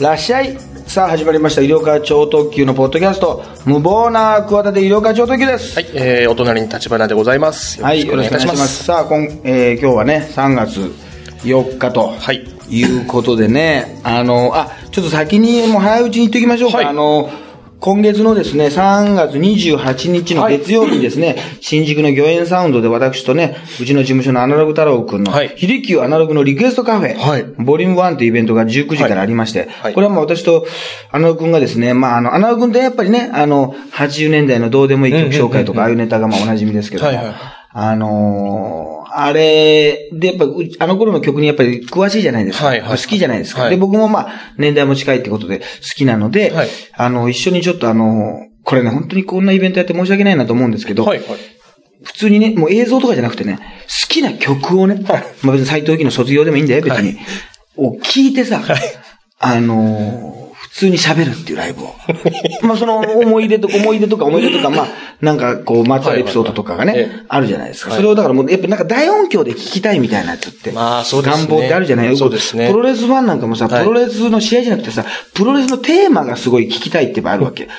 らっしゃいさあ始まりました。医療課長特急のポッドキャスト。無謀な企て医療課長特急です。はい、えー、お隣に立花でございます。はい、よろしくお願いします。さあ、今、えー今日はね、3月4日と、はい。いうことでね、あの、あ、ちょっと先にもう早いうちに言っておきましょうか。はい。あの、今月のですね、3月28日の月曜日にですね、新宿の御苑サウンドで私とね、うちの事務所のアナログ太郎くんの、はい。秀樹アナログのリクエストカフェ、はい。ボリューム1というイベントが19時からありまして、はい。これはもう私とアナログくんがですね、まあ、あの、アナログくんってやっぱりね、あの、80年代のどうでもいい曲紹介とか、ああいうネタがまあおなじみですけども、はいはい。あのーあれ、で、やっぱ、うあの頃の曲にやっぱり詳しいじゃないですか。はいはい好きじゃないですか。はいで、僕もまあ、年代も近いってことで好きなので、はいあの、一緒にちょっとあの、これね、本当にこんなイベントやって申し訳ないなと思うんですけど、はい、はい。普通にね、もう映像とかじゃなくてね、好きな曲をね、まあ別に斎藤由貴の卒業でもいいんだよ、別に。を聞いてさ、あのー普通に喋るっていうライブを。まあその思い出とか、思い出とか思い出とか、まあ、なんかこう、まつわるエピソードとかがね、あるじゃないですか。はいそれをだからもう、やっぱなんか大音響で聞きたいみたいなやつって。まあそうですね願望ってあるじゃない？そうですねプロレスファンなんかもさ、はいプロレスの試合じゃなくてさ、プロレスのテーマがすごい聞きたいってばあるわけ。好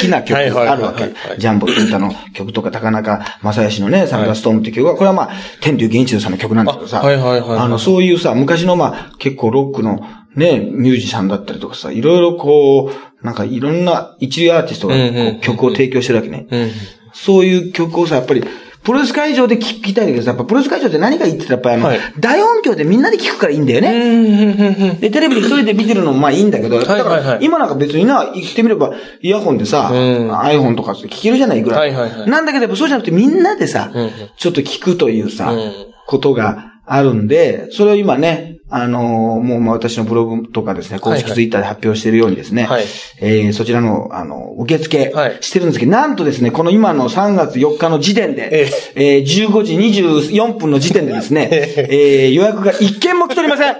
きな曲があるわけ。ジャンボ金太の曲とか、高中正義のね、サンダーストームっていう曲は、これはまあ、天竜源一郎さんの曲なんだけどさ、あはいはいはいはいあの、そういうさ、昔のまあ、結構ロックのね、ミュージシャンだったりとかさ、いろいろこう、なんかいろんな一流アーティストが曲を提供してるわけね。うん。そういう曲をさ、やっぱり、プロレス会場で聴きたいんだけどさ、やっぱプロレス会場って何がいいって言ったら、やっぱりあの、はい大音響でみんなで聴くからいいんだよね。で、テレビで一人で見てるのもまあいいんだけど、だから今なんか別にな、言ってみれば、イヤホンでさ、うん iPhone とか聞けるじゃないぐらい。なんだけど、やっぱそうじゃなくてみんなでさ、ちょっと聞くというさ、うんことがあるんで、それを今ね、あのーもうまあ私のブログとかですね、公式はい。はいツイッターで発表しているようにですね、はい。えーそちらの、あの、受付はい。してるんですけど、なんとですね、この今の3月4日の時点で、ええ。ー15時24分の時点でですね、え。えー予約が一件も来ておりません。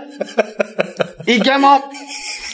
一件も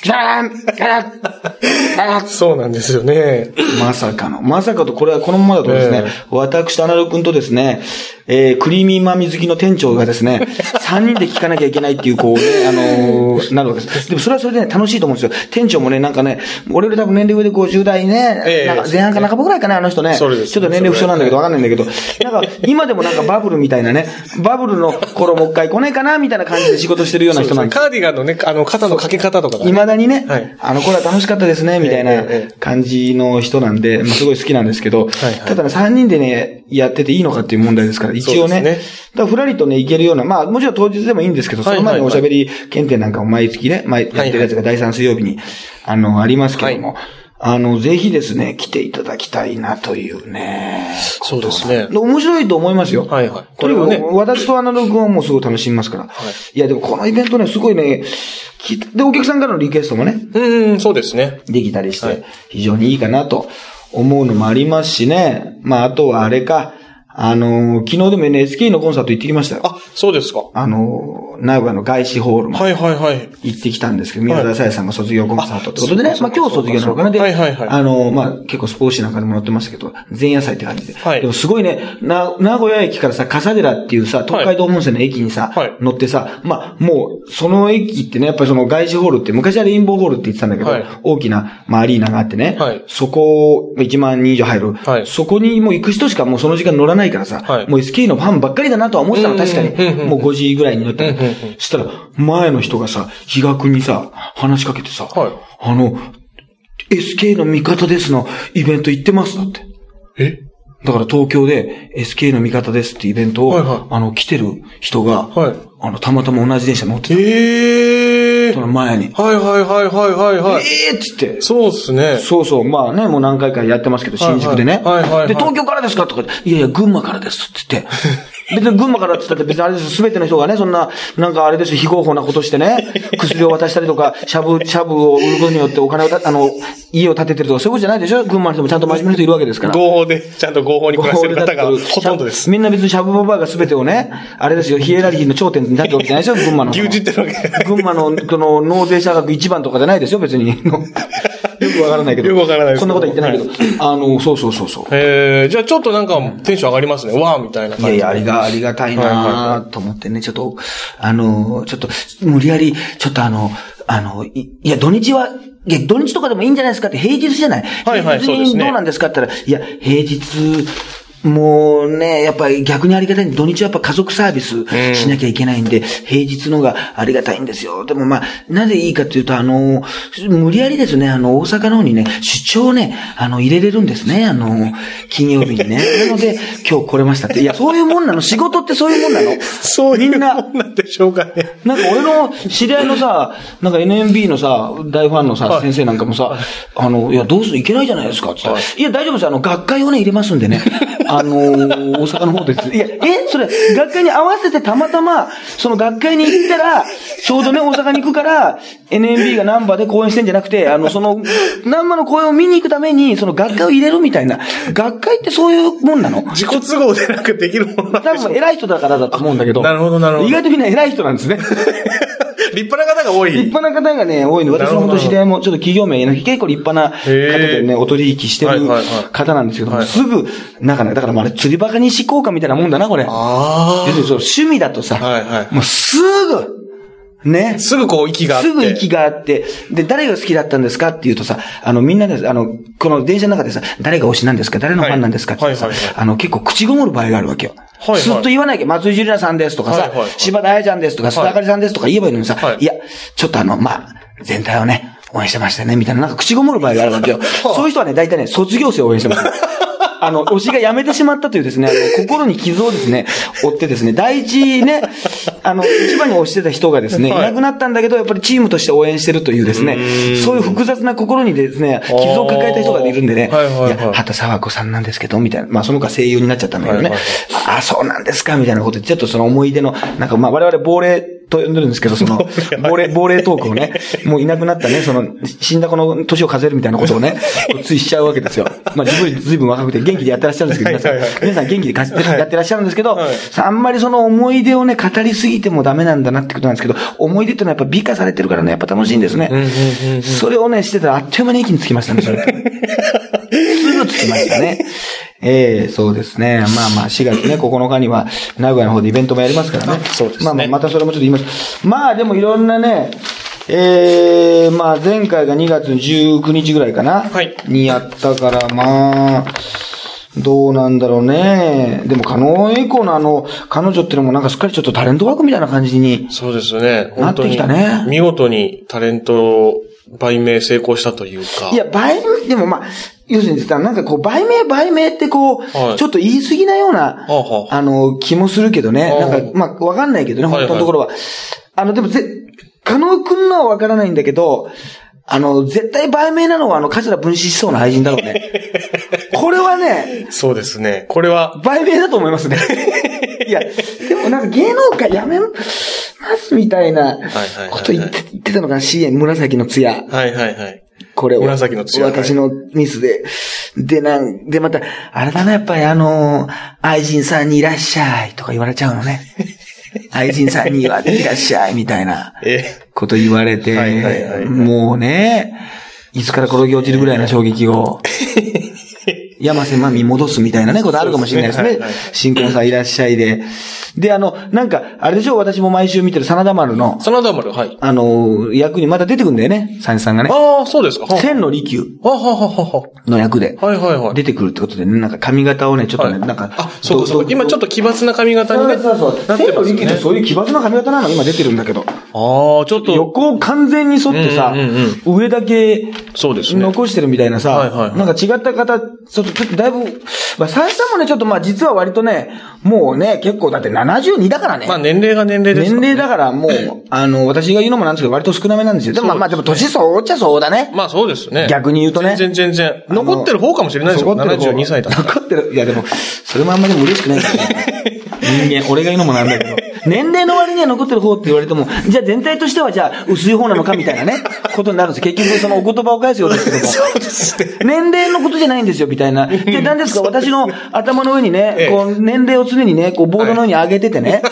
来てません来てませんそうなんですよね。まさかの。まさかと、これはこのままだとですね、え私とアナロ君とですね、えー、クリーミーマミ好きの店長がですね、3人で聞かなきゃいけないっていう、こうね、あのーなるわけです。でもそれはそれでね、楽しいと思うんですよ。店長もね、なんかね、俺より多分年齢上で50代ね、ええなんか前半か半ばぐらいかな、あの人ね。そうですちょっと年齢不詳なんだけど、わかんないんだけど、なんか、今でもなんかバブルみたいなね、バブルの頃もう一回来ねえかな、みたいな感じで仕事してるような人なんですカーディガンのね、あの、肩の掛け方とかがね。にね、はい。あの頃は楽しかったですね、みたいえな感じの人なんで、まあ、すごい好きなんですけど、はいただね、3人でね、やってていいのかっていう問題ですから、一応ね、ねだからふらりとね、行けるような、まあ、もちろん当日でもいいんですけど、その前におしゃべり検定なんかも毎月ね、毎やってるやつが第3水曜日に、あの、ありますけども、あの、ぜひですね、来ていただきたいなというね。そうですね。面白いと思いますよ。はいはいこれはね私とアナログはもうすごい楽しみますから。い、や、でもこのイベントね、すごいね、きで、お客さんからのリクエストもね、うん、そうですね。できたりしてはい、非常にいいかなと思うのもありますしね。まあ、あとはあれか、あのー昨日でも NHK のコンサート行ってきましたよ。あ、そうですか。あのー名古屋の外資ホールまではいはいはい。行ってきたんですけど、宮沢さやさんが卒業コンサートってことでね。あ、まあ今日卒業なのかなで、はいはいはい。あのーまあ結構スポーツ紙なんかでも載ってましたけど、前夜祭って感じで。はい。でもすごいね、な、名古屋駅からさ、笠寺っていうさ、東海道本線の駅にさ、はい。乗ってさ、まあもう、その駅ってね、やっぱりその外資ホールって、昔はレインボーホールって言ってたんだけど、はい。大きな、まあアリーナがあってね、はい。そこ、1万人以上入る、はい。そこにもう行く人しかもうその時間乗らないからさ、はい。もう SK のファンばっかりだなとは思ってたの、うん確かに。もう5時ぐらいに乗ってうんうんうんそしたら、前の人がさ、比嘉君にさ、話しかけてさ、はい。あの、SK の味方ですのイベント行ってますだって。え？だから東京で SK の味方ですってイベントを、はいはい。あの、来てる人が、はい。あの、たまたま同じ電車乗ってた。えの前に。はいはいはいはいはいはい。ええーっつって。そうっすね。そうそう。まあね、もう何回かやってますけど、はいはい新宿でね。はいはいはいで、東京からですか？とか、いやいや、群馬からですって言って。別に群馬からって言ったって別にあれです。すべての人がね、そんな、なんかあれですよ、非合法なことしてね、薬を渡したりとか、シャブ、シャブを売ることによってお金をた、あの、家を建ててるとか、そういうことじゃないでしょ？群馬の人もちゃんと真面目な人いるわけですから。合法で、ちゃんと合法に暮らしてる方がほとんどです。みんな別にシャブババアが全てをね、あれですよ、ヒエラルキーの頂点に立ってるわけじゃないですよ、群馬の。牛耳ってるわけ。群馬の、この、納税者額一番とかじゃないですよ、別に。よくわからないけど。よくわからないですこんなこと言ってないけど。あの、そうそうそうそう。えー、じゃあちょっとなんかテンション上がりますね。わーみたいない感じ。やいや、ありが、ありがたいなと思ってね、ちょっと、あの、ちょっと、無理やり、ちょっとあの、あの、いいや、土日は、いや、土日とかでもいいんじゃないですかって平日じゃない。はいはいそうですねにどうなんですかって言ったら、いや、平日、もうね、やっぱり逆にありがたいんで、土日はやっぱ家族サービスしなきゃいけないんで、平日のがありがたいんですよ。でもまあ、なぜいいかっていうと、あの、無理やりですね、あの、大阪の方にね、出張をね、あの、入れれるんですね、あの、金曜日にね。なので、今日来れましたって。いや、そういうもんなの。仕事ってそういうもんなの。そういうみんなもんなんでしょうかね。なんか俺の知り合いのさ、なんか NMB のさ、大ファンのさ、はい先生なんかもさ、あの、いや、どうする？いけないじゃないですかって言ったら、いや、大丈夫です。あの、学会をね、入れますんでね。あのー大阪の方です。いや、えそれ、学会に合わせてたまたま、その学会に行ったら、ちょうどね、大阪に行くから、NMB がナンバーで講演してんじゃなくて、あの、その、ナンバーの講演を見に行くために、その学会を入れるみたいな。学会ってそういうもんなの？自己都合でなんかできるものなん多分偉い人だからだと思うんだけど。なるほどなるほど意外とみんな偉い人なんですね。立派な方が多い。立派な方がね、多いの。私の本当知り合いもちょっと企業名言えない結構立派な方でね、お取引してる方なんですけども、すぐ、なんかね、だからまあ釣りバカにしこうかみたいなもんだな、これ。あ要するにそう趣味だとさ、もうすぐ、ねあ。。すぐこう息があって。すぐ息があって、で、誰が好きだったんですかっていうとさ、あの、みんなで、あの、この電車の中でさ、誰が推しなんですか誰のファンなんですかってさ、あの、結構口ごもる場合があるわけよ。はいはいすっと言わないけど、松井樹里奈さんですとかさ、柴田彩ちゃんですとか、須田あかりさんですとか言えばいいのにさ、はいい、や、ちょっとあの、まあ、全体をね、応援してましたね、みたいな、なんか口ごもる場合があるわけよ。そういう人はね、大体ね、卒業生を応援してます。あの、推しが辞めてしまったというですね、あの心に傷をですね、負ってですね、第一ね、あの、一番に推してた人がですね、いはいなくなったんだけど、やっぱりチームとして応援してるというですね、そういう複雑な心にですね、傷を抱えた人がいるんでね、はいや、畑沢子さんなんですけど、みたいな。まあ、その子は声優になっちゃったんだけどね。ああ、そうなんですか、みたいなことで、ちょっとその思い出の、なんかまあ、我々亡霊と呼んでるんですけど、その、亡霊、亡霊トークをね、もういなくなったね、その、死んだ子の年を数えるみたいなことをね、つい。しちゃうわけですよ。まあ、自分ずいぶん若くて元気でやってらっしゃるんですけど、皆さん皆さん元気でかやってらっしゃるんですけどあんまりその思い出をね、語りすぎてもダメなんだなってことなんですけど、思い出ってのはやっぱ美化されてるからね、やっぱ楽しいんですね。それをね、してたらあっという間に息につきましたね、それ。ましたね。ええそうですね。まあまあ、4月ね、9日には、名古屋の方でイベントもやりますからね。そうですねまあまあ、またそれもちょっと言います。まあでもいろんなね、ええまあ前回が2月19日ぐらいかな。はいにやったから、まあ、どうなんだろうね。でも、加納栄光のあの、彼女っていうのもなんかすっかりちょっとタレントワークみたいな感じに。そうですね。なってきたね見事にタレントを売名成功したというか。いや、売名、でもまあ、要するにさ、なんかこう、売名、売名ってこう、はいちょっと言い過ぎなような、はあはああの、気もするけどね。はあなんか、まあ、わかんないけどね、はいはい本当のところは。あの、でもぜ、加納くんのはわからないんだけど、あの、絶対売名なのはあの、桂分子しそうな愛人だろうね。これはね、そうですね。これは、売名だと思いますね。いや、でもなんか芸能界やめますみたいなはいはいこと言ってたのかな、CM、紫の艶。はいはいはい。これを。紫の艶私のミスで。で、なん、で、また、あれだな、やっぱりあのー愛人さんにいらっしゃいとか言われちゃうのね。愛人さんにはいらっしゃいみたいなえこと言われて、もうね、いつから転げ落ちるぐらいの衝撃を、山瀬まみ戻すみたいなね、ことあるかもしれないですねはいはい。新婚さんいらっしゃいで。で、あの、なんか、あれでしょ？私も毎週見てる真田丸の、真田丸、はい。あの、役にまた出てくんだよね、三枝さんがね。ああ、そうですか。は千の利休あははははの役ではいはいはい。出てくるってことでね、なんか髪型をね、ちょっとね、はいなんか。あ、そうかそうか。今ちょっと奇抜な髪型そうにね。そうそう。なって千の利休ってそういう奇抜な髪型なの？今出てるんだけど。ああ、ちょっと、横を完全に沿ってさ上だけそうですね。残してるみたいなさはいはいは、いなんか違った方、ちょっと、ちょっとだいぶ、まあ、三枝さんもね、ちょっとまあ実は割とね、もうね、結構だって72だからね。まあ年齢が年齢です年からね齢だからもう、あの、私が言うのもなんですけど、割と少なめなんですよ。でもまあまあ、でも年そうっちゃそうだね。まあそうですね。逆に言うとね全然全然。残ってる方かもしれないですよ。残ってる方72歳だ。残ってる。いやでも、それもあんまり嬉しくないからね。人間、俺が言うのもなんだけど。年齢の割には残ってる方って言われても、じゃあ全体としてはじゃあ薄い方なのかみたいなね、ことになるんですよ。結局そのお言葉を返すようですけども。そうですね。年齢のことじゃないんですよ、みたいな。で、何ですか、私の頭の上にねええ、こう、年齢を常にね、こう、ボードの上に上げててね。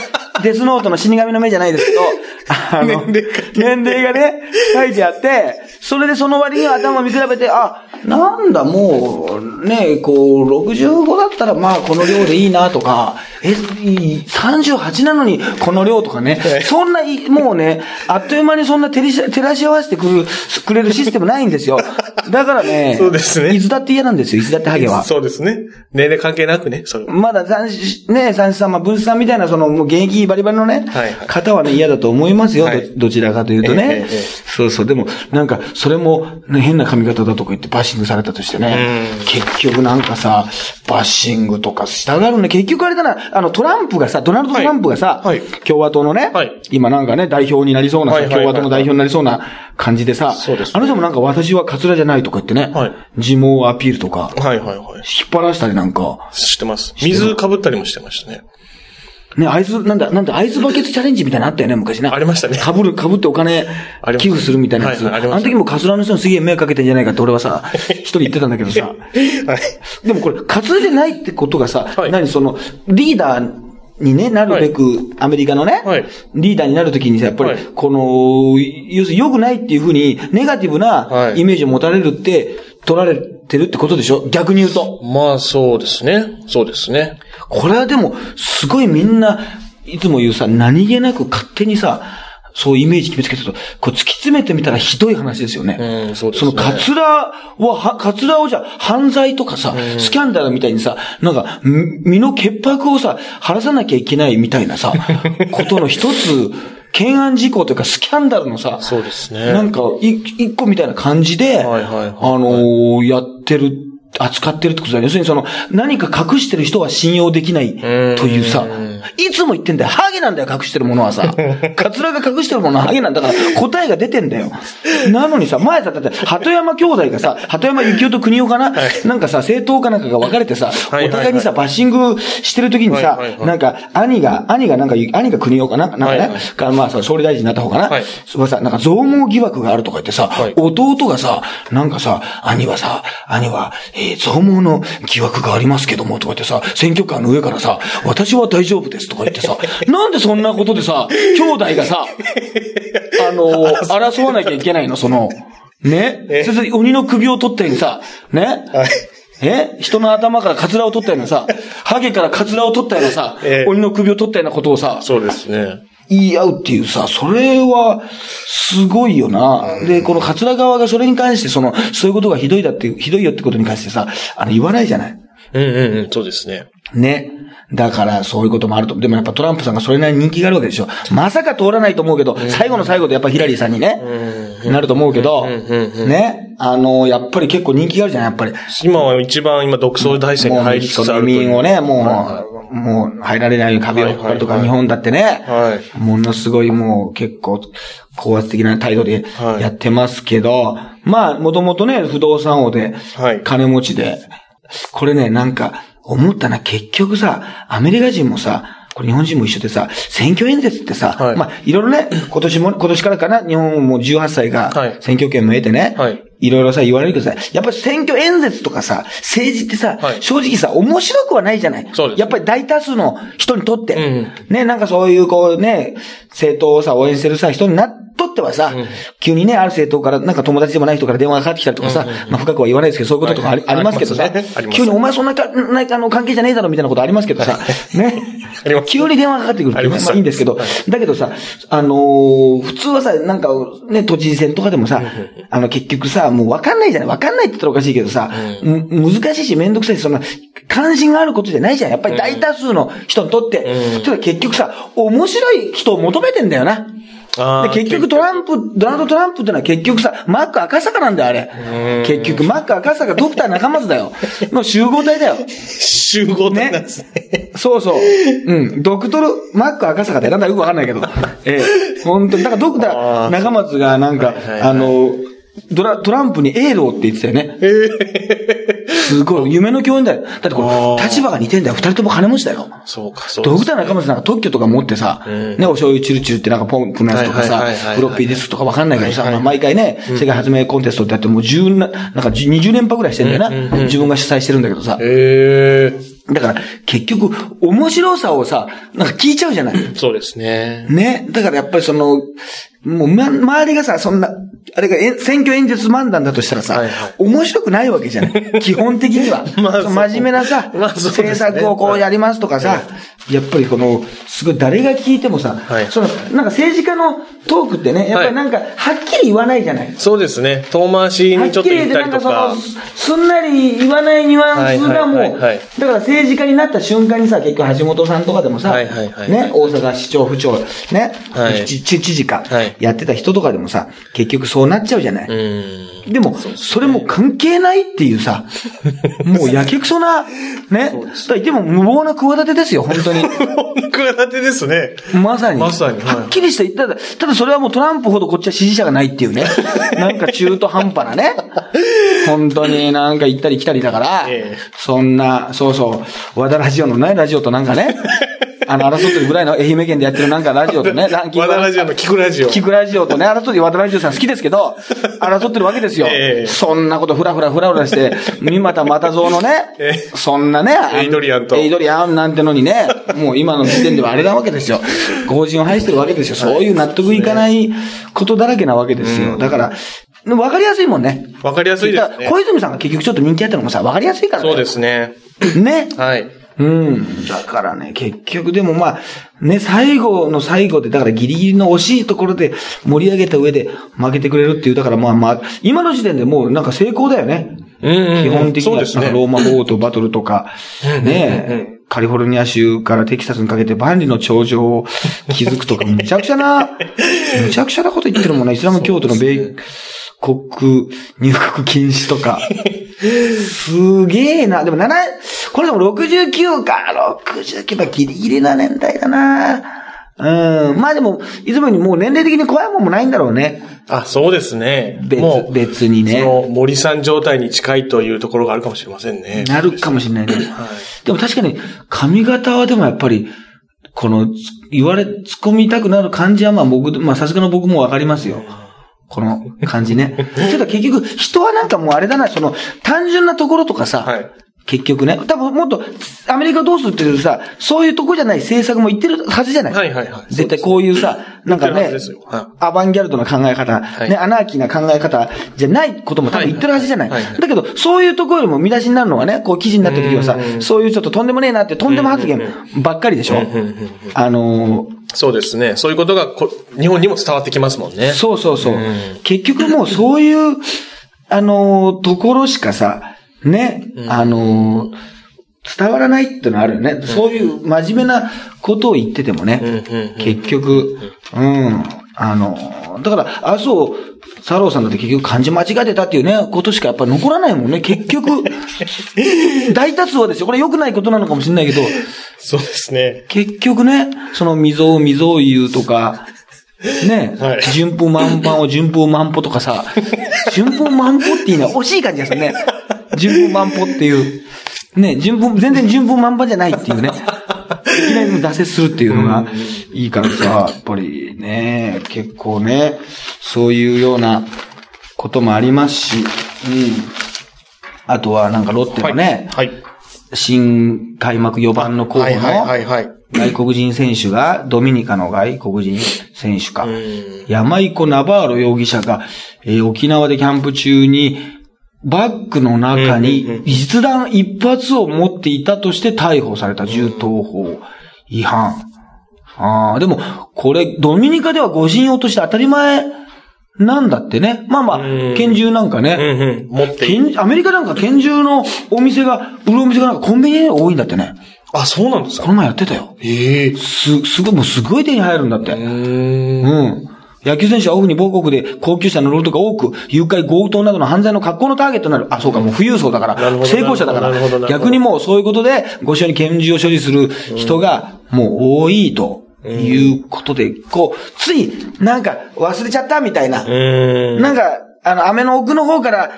デスノートの死神の目じゃないですけど、あの、年齢がね、書いてあって、それでその割に頭見比べて、あ、なんだ、もう、ね、こう、65だったら、まあ、この量でいいなとか、え、い38なのに、この量とかね、そんな、いもうね、あっという間にそんな照らし合わせてくる、くれるシステムないんですよ。だからね、そうですね。いつだって嫌なんですよ、いつだってハゲは。そうですね。年齢関係なくね、それ。まだ残し、ね、残しさん、まあ、ブースさんみたいな、その、もう現役バリバリのね、はいはい。方はね、嫌だと思いますよ、はい。どどちらかというとね。ええええそうそう、でも、なんか、それも、ね、変な髪型だとか言ってバッシングされたとしてね、結局なんかさ、バッシングとかしたがるね、結局あれだな、あの、トランプがさ、ドナルド・トランプがさ、はいはい。共和党のね、はい。今なんかね、代表になりそうなさ、共和党の代表になりそうな感じでさ、あの人もなんか私はカツラじゃないとか言ってね、はい自毛アピールとか、はいはいはい。引っ張らしたりなんか、知ってます。水かぶったりもしてましたね。ね、アイス、なんだ、なんだ、アイスバケツチャレンジみたいなのあったよね、昔ね。ありましたねかぶる、かぶってお金寄付するみたいなやつ。あの時もカツラの人にすげえ迷惑かけてんじゃないかって俺はさ、一人言ってたんだけどさ。はい。でもこれ、カツラじゃないってことがさ、はい何その、リーダーにね、なるべく、アメリカのね、はいリーダーになるときにさ、やっぱりはい、この、要するに良くないっていうふうに、ネガティブなはいイメージを持たれるって、取られてるってことでしょ？逆に言うと。まあ、そうですね。そうですね。これはでも、すごいみんな、いつも言うさ、何気なく勝手にさ、そうイメージ決めつけてると、こう突き詰めてみたらひどい話ですよね。うんそうですねのカツラは、はカツラをじゃあ犯罪とかさ、スキャンダルみたいにさ、なんか、み身の潔白をさ、晴らさなきゃいけないみたいなさ、ことの一つ、懸案事項というかスキャンダルのさ、そうですね。なんか、い一個みたいな感じで、はいはいはいあのーやってる、扱ってるってことだよね。要するにその、何か隠してる人は信用できないというさ、いつも言ってんだよ。ハゲなんだよ、隠してるものはさ。カツラが隠してるものはハゲなんだから、答えが出てんだよ。なのにさ、前さ、だって、鳩山兄弟がさ、鳩山幸雄と国夫かな、なんかさ、政党かなんかが分かれてさ、はいはいお互いにさ、バッシングしてる時にさはいはいは、い。なんか、兄が、兄がなんか、兄が国夫かな？なんかね、はいはい。かまあ、その総理大臣になった方かな、はい。そこがさ、なんか増毛疑惑があるとか言ってさ、はい。弟がさ、なんかさ、兄はさ、兄は、えー増毛の疑惑がありますけども、とか言ってさ、選挙カーの上からさ、私は大丈夫ですとか言ってさ、なんでそんなことでさ、兄弟がさ、あのー争わなきゃいけないの、その、ね？え？それで鬼の首を取ったようにさ、ね？はい。え？人の頭からカツラを取ったようなさ、ハゲからカツラを取ったようなさ、ええ鬼の首を取ったようなことをさ、そうですね。言い合うっていうさ、それは、すごいよな。で、この桂川がそれに関して、その、そういうことがひどいだってひどいよってことに関してさ、あの、言わないじゃない。うんうんうん、そうですね。ね。だから、そういうこともあると。でもやっぱトランプさんがそれなりに人気があるわけでしょ。まさか通らないと思うけど、最後の最後でやっぱヒラリーさんにね、なると思うけど、ね。あの、やっぱり結構人気があるじゃん、やっぱり。今は一番今独総大戦に入りつつある。移民をね、もう、もう入られない壁を張ったりとか、日本だってね、はいものすごいもう結構高圧的な態度ではいやってますけど、まあ、もともとね、不動産王ではい、金持ちで、これね、なんか、思ったな、結局さ、アメリカ人もさ、これ日本人も一緒でさ、選挙演説ってさ、はい。まあ、いろいろね、今年も、今年からかな、日本も18歳がはい。選挙権も得てね、はい。いろいろさ、言われるけどさ、やっぱり選挙演説とかさ、政治ってさ、はい。正直さ、面白くはないじゃない。そうです。やっぱり大多数の人にとって、うん。ね、なんかそういうこうね、政党をさ、応援してるさ、人になっとってはさ、うん。急にね、ある政党から、なんか友達でもない人から電話がかかってきたりとかさ、まあ深くは言わないですけど、そういうこととかあり,、ますけどさ急にお前そんなか、なんかあの関係じゃねえだろみたいなことありますけどさ、ね。急に電話がかかってくるってまあいいんですけど、だけどさ、あのー普通はさ、なんかね、都知事選とかでもさ、あの結局さ、もうわかんないじゃないわかんないって言ったらおかしいけどさ、む難しいしめんどくさいし、そんな、関心があることじゃないじゃん。やっぱり大多数の人にとって。う結局さ、面白い人を求めてんだよな。で結局トランプ、ドナルド・トランプってのは結局さ、マック赤坂なんだよ、あれ。結局、マック赤坂、ドクター中松だよ。の集合体だよ。集合体なんですね。そうそう。うん。ドクトル、マック赤坂ってなんだかよくわかんないけど。ええ。本当に。だからドクター中松がなんか、はいはいはいあの、ドラ、トランプにエールをって言ってたよね。すごい、夢の共演だよ。だってこれ、立場が似てんだよ。二人とも金持ちだよ。そうか、そうドクター中松なんか特許とか持ってさ、うんね、お醤油チュルチュルってなんかポンプのやつとかさフロッピーディスクとかわかんないけどさ、はいはいまあ毎回ね、世界発明コンテストってやってもう10な、なんか10 20連覇ぐらいしてんだよな。うんうんうん自分が主催してるんだけどさ。へえ。だから、結局、面白さをさ、なんか聞いちゃうじゃない。そうですね。ね。だからやっぱりその、もう、ま、周りがさ、そんな、あれがえ選挙演説漫談だとしたらさ、はいはい面白くないわけじゃない。基本的には。まあ真面目なさ、まあね政策をこうやりますとかさ、やっぱりこの、すごい誰が聞いてもさ、はいその、なんか政治家のトークってね、やっぱりなんか、はっきり言わないじゃない。そうですね。遠回しはっにちょっと言っきり言って、たりとかなんかその、。すんなり言わないニュアンスがもう、はいはいはいはいだから政治家になった瞬間にさ、結局橋本さんとかでもさ、はいはいはいね、大阪市長、府長、ね、はい知事か、はいやってた人とかでもさ、結局そうなっちゃうじゃない。うん。でも、それも関係ないっていうさ、もうやけくそな、ね。だから言っても無謀な企てですよ、本当に。企てですね。まさに。まさにはっきりした言ったら、ただそれはもうトランプほどこっちは支持者がないっていうね。なんか中途半端なね。本当になんか行ったり来たりだから、ええそんな、そうそう、和田ラジオのないラジオとなんかね、あの、争ってるぐらいの愛媛県でやってるなんかラジオとね、ランキング。和田ラジオの聞くラジオ。聞くラジオとね、争ってる和田ラジオさん好きですけど、争ってるわけですよ。ええそんなことふらふらふらふらして、三股又蔵のね、えそんなね、エイドリアンとエイドリアンなんてのにね、もう今の時点ではあれなわけですよ。合人を排してるわけですよ。そういう納得いかないことだらけなわけですよ。だから、でも分かりやすいもんね。わかりやすいですね。小泉さんが結局ちょっと人気あったのもさ、分かりやすいからね。そうですね。ね。はい。うん。だからね、結局でもまあ、ね、最後の最後で、だからギリギリの惜しいところで盛り上げた上で負けてくれるっていう、だからまあまあ、今の時点でもうなんか成功だよね。うんうんうん基本的には、ねローマ法とバトルとか、ね、カリフォルニア州からテキサスにかけて万里の長城を築くとか、むちゃくちゃな、むちゃくちゃなこと言ってるもんね。イスラム教徒の米国入国禁止とか。すげえな。でも7、これでも69か。69はギリギリな年代だな。うん。まあでも、いつもよりもう年齢的に怖いもんもないんだろうね。あ、そうですね。別もう、別にねその森さん状態に近いというところがあるかもしれませんね。なるかもしれないね。はい。でも確かに、髪型はでもやっぱり、この、言われ、突っ込みたくなる感じは、まあ僕、まあさすがの僕もわかりますよ。この感じね。けど結局、人はなんかもうあれだな、その、単純なところとかさ、はい。結局ね、多分もっと、アメリカどうするっていうさ、そういうとこじゃない政策も言ってるはずじゃない。はいはいはい。絶対こういうさ、なんかねアバンギャルドな考え方、はい。ね、アナーキーな考え方じゃないことも多分言ってるはずじゃない。はい。はい。はいだけど、そういうところよりも見出しになるのがね、こう記事になった時はさそういうちょっととんでもねえなって、とんでも発言ばっかりでしょ。あのーそうですね。そういうことがこ日本にも伝わってきますもんね。そうそうそう。うん。結局もうそういう、あのーところしかさ、ね、あのー伝わらないってのあるよね。そういう真面目なことを言っててもね、結局、うん、あのーだから、麻生太郎さんだって結局漢字間違えてたっていうね、ことしかやっぱ残らないもんね。結局、大多数はですよ。これ良くないことなのかもしれないけど、そうですね。結局ね、その未曾有未曾有とか、ね、はい順風満帆を順風満帆とかさ、順風満帆っていうのは惜しい感じがするね。順風満帆っていう。ね、順風、全然順風満帆じゃないっていうね。いきなり挫折するっていうのがいいからさ、やっぱりね、結構ね、そういうようなこともありますし、うん。あとはなんかロッテのね、はい。新開幕4番の候補の、はいはいはいはい。外国人選手が、ドミニカの外国人選手かん。山井子ナバーロ容疑者が、えー沖縄でキャンプ中に、バッグの中にん実弾一発を持っていたとして逮捕された銃刀法違反。ああ、でも、これ、ドミニカでは護身用として当たり前なんだってね。まあまあうん、拳銃なんかね。うんうん。持ってアメリカなんか拳銃のお店が、売るお店がなんかコンビニに多いんだってね。あ、そうなんですか？この前やってたよ。ええす、すごい、もうすごい手に入るんだって。う。うんん。野球選手はオフに母国で高級車に乗るとか多く、誘拐、強盗などの犯罪の格好のターゲットになる。あ、そうか、もう富裕層だから成功者だから逆にもうそういうことで、ご所に拳銃を所持する人が、もう多いということで、こう、つい、なんか忘れちゃったみたいな。うん。なんか、あの、飴の奥の方から、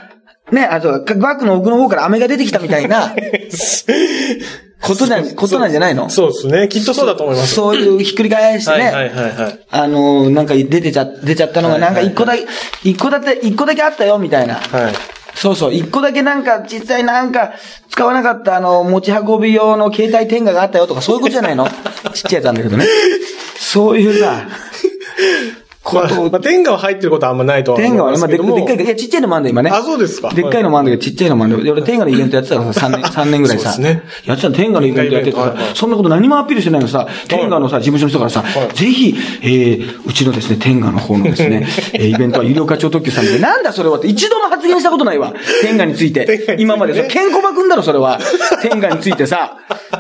ね、あと、バッグの奥の方から飴が出てきたみたいな、ことなん、ことなんじゃないの？そうですね。きっとそうだと思います。そういうひっくり返してね。はいはいはいはい。あのーなんか出てちゃ、出ちゃったのが、はいなんか一個だけ、一個だけ、一個だけあったよ、みたいな。はい。そうそう。一個だけなんか、実際なんか、使わなかったあの、持ち運び用の携帯天下があったよとか、そういうことじゃないの？ちっちゃいやつなんだけどね。そういうさ、ことをまあ、天下は入ってることはあんまないとは思い天下はね、まあ、でますけども。でっかい、いや、ちっちゃいのもあんだよ、今ね。あ、そうですか。でっかいのもあんだけど、ちっちゃいのもあんだけど、俺天下のイベントやってたからさ、3年、三年ぐらいさ。そうですねやってたの天下のイベントやっててさ天下イベントはいは、いそんなこと何もアピールしてないのにさ、天下のさ、事務所の人からさ、はいぜひ、えー、うちのですね、天下の方のですね、えーイベントは有料課長特急さんで、なんだそれはって、一度も発言したことないわ。天下について 今までさ、ケンコバくんだろ、それは。天下についてさ。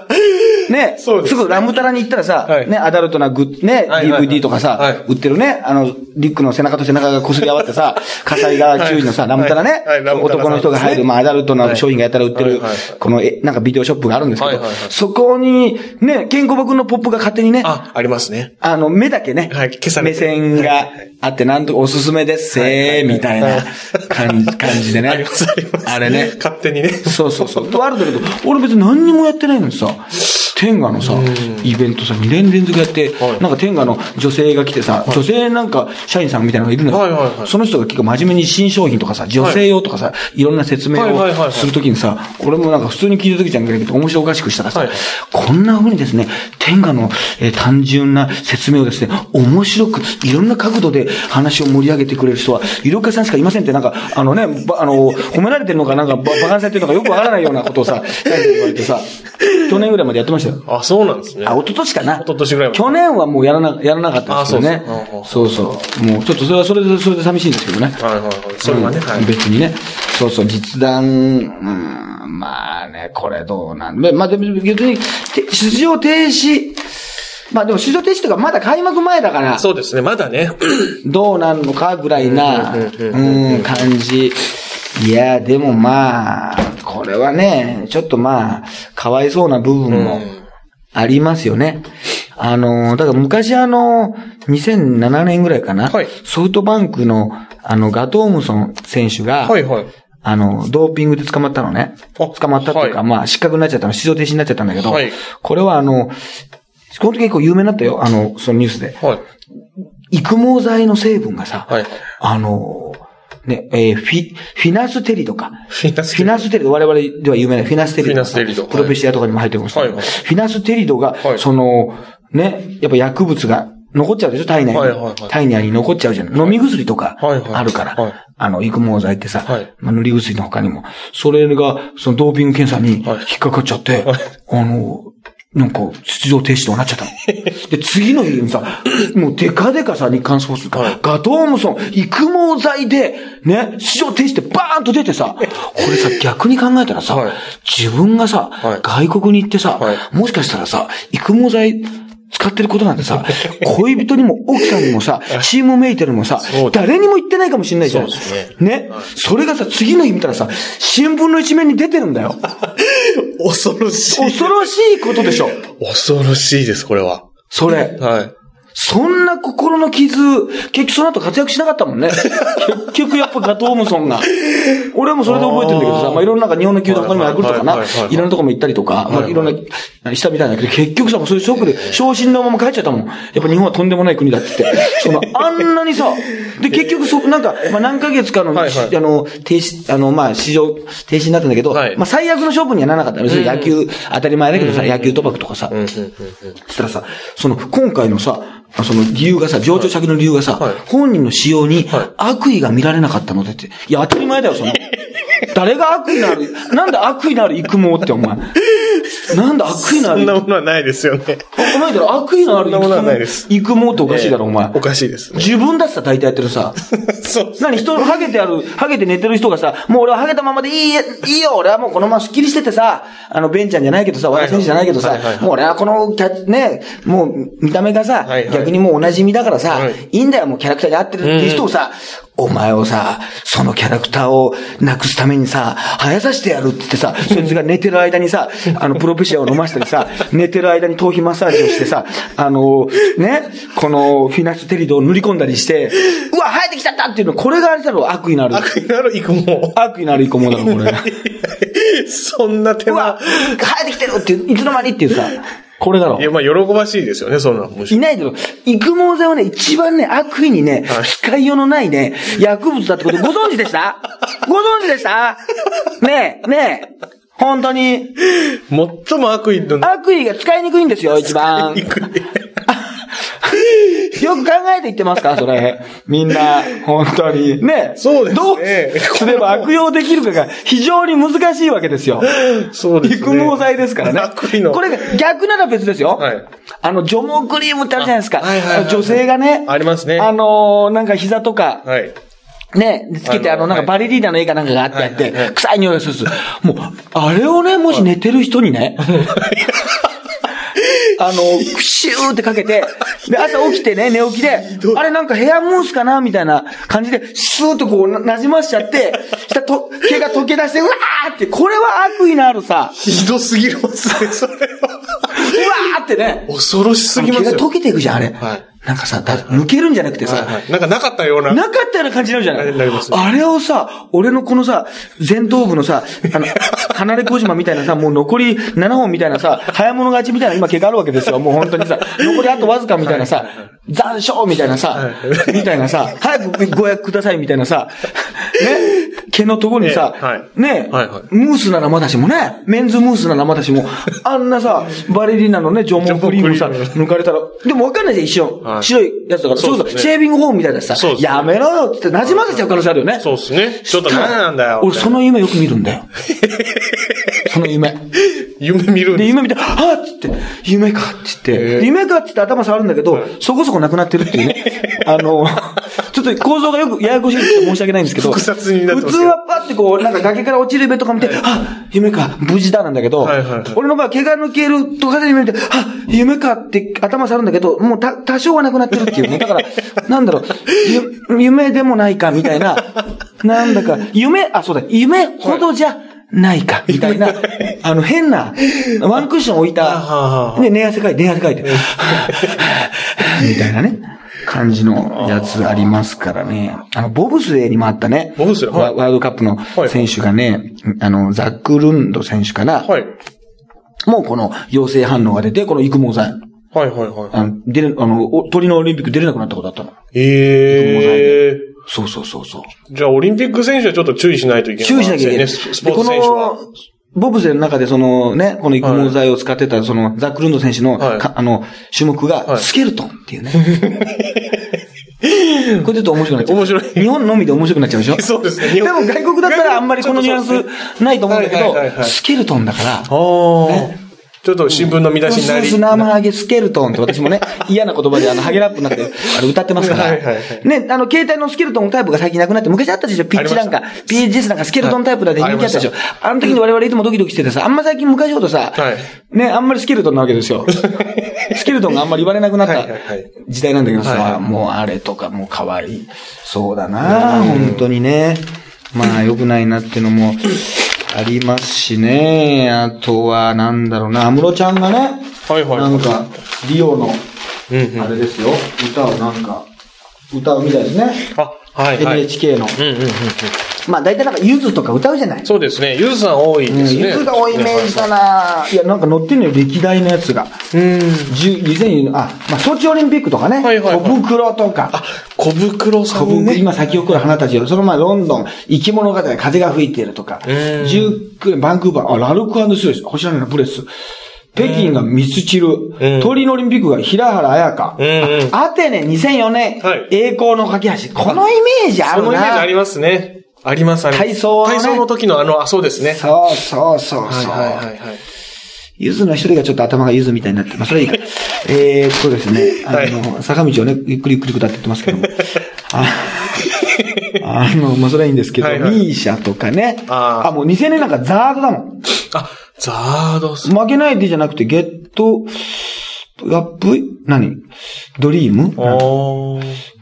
ね、そうですすぐラムタラに行ったらさ、はい。ね、アダルトなグッ、ね、はいはいはい。DVD とかさ、はい。売ってるね、あの、リュックの背中と背中が擦り合わってさ、火災が注意のさ、はい。ラムタラね、男の人が入る、まあ、アダルトな商品がやたら売ってるこの、え、なんかビデオショップがあるんですけどそこに、ね、ケンコバ君のポップが勝手にね、あ、ありますね。あの、目だけね、目て。線があって、なんとおすすめですせー、みたいな感じ、感じでね。あります、あります。あれね。勝手にね。そうそうそう。とあるんだけど、俺別に何にもやってないのにさ、天下のさ、イベントさ、2年連続やって、はい。なんか天下の女性が来てさ、女性なんか社員さんみたいなのがいるのよ。はいはいはいその人が結構真面目に新商品とかさ、女性用とかさ、い、ろんな説明はいはいはいはい。をするときにさ、俺もなんか普通に聞いたときじゃんけど、面白おかしくしたらさ、はいこんな風にですね、天下の、えー単純な説明をですね、面白く、いろんな角度で話を盛り上げてくれる人は、医療家さんしかいませんって、なんか、あのね、ばあの、褒められてるのか、なんか、ば馬鹿にされてるのかよくわからないようなことをさ、言われてさ、去年ぐらいまでやってましたよ。あ、そうなんですね。あ、一昨年かな。一昨年ぐらい去年はもうやらな、やらなかったですけどねあそう。そう。もう、ちょっとそれはそれで、それで寂しいんですけどね。はいはいはい。それはね、うんはい。別にね。そうそう、実弾、うん、まあね、これどうなんで、まあでも逆に、て出場停止、まあでも出場停止とかまだ開幕前だから、そうですね、まだね。どうなんのかぐらいな、うん、感じ。いや、でもまあ、これはね、ちょっとまあ、かわいそうな部分もありますよね。あの、だから昔あの、2007年ぐらいかな、はいソフトバンクの、あの、ガトームソン選手が、はいはい。あの、ドーピングで捕まったのね。あ捕まったっていうか、はいまあ、失格になっちゃったの、出場停止になっちゃったんだけど、はいこれはあの、この時結構有名になったよ、あの、そのニュースで。はい。育毛剤の成分がさ、はい。あの、ね、えーフィ、フィナステリドか。フィナスフィナステリド、我々では有名なフィナステリド。フィナステリドプロペシアとかにも入ってるかもしれない。はいはいフィナステリドが、はいその、ね、やっぱ薬物が残っちゃうでしょ？体内に。はいはいはい体内に残っちゃうじゃん。飲み薬とかはいはいあるから。はいあの、育毛剤ってさ、はいまあ、塗り薬の他にも。それが、そのドーピング検査にはい引っかかっちゃって、はいあの、なんか、出場停止となっちゃったの。で、次の日にさ、もうデカデカさ、日刊スポーツ。か、はい。ガトームソン、育毛剤で、ね、出場停止ってバーンと出てさ、これさ、逆に考えたらさ、はい。自分がさ、はい。外国に行ってさ、はい。もしかしたらさ、育毛剤、使ってることなんてさ、恋人にも奥さんにもさ、チームメイトにもさ誰にも言ってないかもしれないじゃん。ね。それがさ、次の日見たらさ、新聞の一面に出てるんだよ。恐ろしい。恐ろしいことでしょ。恐ろしいです、これは。それ。はい。そんな心の傷、結局その後活躍しなかったもんね。結局やっぱガトームソンが。俺もそれで覚えてるんだけどさ、まあいろんななんか日本の球団他にもヤクルトかな。はいろんなとこも行ったりとか、まあいろんな、したみたいだけど、結局さ、そういうショックで、昇進のまま帰っちゃったもん。やっぱ日本はとんでもない国だって言って。その、あんなにさ、で、結局そ、なんか、まあ何ヶ月かの、はいはい。あの、停止、あの、まあ市場停止になったんだけど、はい。まあ最悪の処分にはならなかったの。野球、当たり前だけどさ、野球賭博とかさ、したらさ、その、今回のさ、その理由がさ、上場先の理由がさ、はい。本人の使用にはい。悪意が見られなかったのでって。いや、当たり前だよ、その。誰が悪意のある、なんで悪意のある育毛って、お前。なんで悪意のあるそんなものはないですよね。お前だろ、悪意のあるそんなものはないです育毛っておかしいだろ、お前。おかしいですね。自分だってさ、大体やってるさ。そう。何人のハゲてある、ハゲて寝てる人がさ、もう俺はハゲたままでいい、いいよ、俺はもうこのままスッキリしててさ、あの、ベンちゃんじゃないけどさ、和田選手じゃないけどさはいはいはい、もう俺はこのキャ、ね、もう見た目がさはいはい、逆にもうお馴染みだからさはい、いいんだよ、もうキャラクターに合ってるっていう人をさ、お前をさ、そのキャラクターをなくすためにさ、生やさせてやるって言ってさ、そいつが寝てる間にさ、あの、プロペシアを飲ましたりさ、寝てる間に頭皮マッサージをしてさ、あの、ね、このフィナステリドを塗り込んだりして、うわ、生えてきちゃったっていうの、これがあれだろ、悪意のある。悪意のある育毛。悪意のあるイコモだろ、これ。そんな手うわ間。、生えてきてるって、いつの間にっていうさ、これだろ。い。や、まあ、喜ばしいですよね、そんな。いないけど、育毛剤はね、一番ね、悪意にね、はい。使いようのないね、薬物だってことご存知でした？ご存知でした？ねえ、ねえ、本当に、最も悪意の。悪意が使いにくいんですよ、一番。いく よく考えて言ってますかそれ。みんな、本当に。ね。そうですねどうすれば悪用できるかが非常に難しいわけですよ。そうですね。育毛剤ですからね。これが逆なら別ですよ。はいあの、除毛クリームってあるじゃないですか。あはいはいはい女性がね。ありますねあのーなんか膝とか、はい。ね、つけて、あの、なんかバレリーナの絵かなんかがあってあって臭い匂いがする。もう、あれをね、もし寝てる人にね、あの、クシューってかけて、で、朝起きてね、寝起きで、あれなんかヘアムースかなみたいな感じで、スーッとこうな、馴染ましちゃって、したらと、毛が溶け出して、うわーって、これは悪意のあるさ、ひどすぎますね、それは。うわーってね、恐ろしすぎますよ。毛が溶けていくじゃん、あれ。はいなんかさ、だ抜けるんじゃなくてさ、はいはい。なんかなかったような。なかったような感じになるじゃない？なります。あれをさ、俺のこのさ、前頭部のさ、あの、離れ小島みたいなさ、もう残り7本みたいなさ、早物勝ちみたいな今毛があるわけですよ。もう本当にさ、残りあとわずかみたいなさ、残暑みたいなさ、みたいなさ、早くご予約くださいみたいなさ、ね、毛のところにさね？ムースならまだしもね、メンズムースならまだしも、あんなさ、バレリーナのね、除毛クリームさ、抜かれたら、でもわかんないじゃん、一瞬。はい白いやつだから。そうそう、そうですねシェービングフォームみたいなさそう、ですねやめろよって馴染ませちゃう可能性あるよね。そうですね。ちょっと何なんだよ。俺その夢よく見るんだよ。その夢。夢見るんで、です夢見て、あっつって、夢かって言って、夢かって言って頭触るんだけど、そこそこなくなってるっていうね。あの、ちょっと構造がよくややこしいって申し訳ないんですけど、複雑になってますけど普通はパッてこう、なんか崖から落ちる夢とか見て、あ、夢か、無事だなんだけど、はいはいはい俺の場合、怪我抜けるとかで夢見て、あ、夢かって頭触るんだけど、もうた多少はなくなってるっていうね。だから、なんだろう、ゆ夢でもないかみたいな、なんだか、夢、あ、そうだ、夢ほどじゃ、ないか、みたいな、あの、変な、ワンクッション置いた、で、寝汗かいて、寝汗かいて、みたいなね、感じのやつありますからね。あの、ボブスレーにもあったね。ボブスレーはいワワールドカップのはい選手がね、あの、ザック・ルンド選手かな。はい。もうこの陽性反応が出て、この育毛剤。はいはいはい。あの、出れ、あの、おトリノオリンピック出れなくなったことあったの。ええそうそうそうそう。じゃあ、オリンピック選手はちょっと注意しないといけない。注意しなきゃいけない。ススポーツ選手は。でこの、ボブスレーの中でそのね、この育毛剤を使ってたそのザック・ルンド選手の、はいかあの、種目がはいスケルトンっていうね。これちょっと面白くなっちゃう。面白い日本のみで面白くなっちゃうでしょ？そうですねでも外国だったらあんまりこのニュアンスないと思うんだけどはいはいはいは、いスケルトンだから、ああ、ちょっと新聞の見出しになり。スース生ハゲスケルトンって私もね、嫌な言葉であの、ハゲラップになって、あれ歌ってますから。はいはいはいね、あの、携帯のスケルトンタイプが最近なくなって、昔あったでしょピッチなんか、PHS なんかスケルトンタイプだって人気あったでしょはいあの時に我々いつもドキドキしててさ、あんま最近昔ほどさ、はいね、あんまりスケルトンなわけですよ。スケルトンがあんまり言われなくなった時代なんだけどさ、もうあれとかもう可愛い。そうだな本当にね。まあ良くないなってのもありますしね。あとは、なんだろうな、安室ちゃんがね、はいはいなんか、リオの、うんうん。あれですよ、歌をなんか、歌うみたいですね。あ、はいはい。NHK の。うんうんうんうん。まあ大体なんか、ゆずとか歌うじゃない？そうですね。ゆずさん多いですね。ゆずが多いイメージだないや、なんか載ってんのよ、歴代のやつが。うん。10 2000あ、まあ、ソチオリンピックとかね。はいはいはい小袋とか。小袋さ小袋、んね。今咲き誇る花たちよ。その前、ロンドン、生き物語、風が吹いているとか。うん19年、バンクーバー、あ、ラルクスです。星野のブレス。北京がミスチル。うんトリノオリンピックが平原綾香。うんうん。アテネ2004年、はい栄光の架け橋。このイメージあそるな。のイメージありますね。あります、あります。体操のね体操の時のあの、あ、そうですね。そうそうそうそう。はいはいはいはい。ゆずの一人がちょっと頭がゆずみたいになって、まあ、それいいか。えーっとですね、あの、坂道をね、ゆっくりゆっくり下ってってますけども。ああの、まあ、それはいいんですけど、はいはいミーシャとかね。あーあ、もう2000年なんかザードだもん。あ、ザードス。負けないでじゃなくて、ゲット、アップ、何？ドリーム？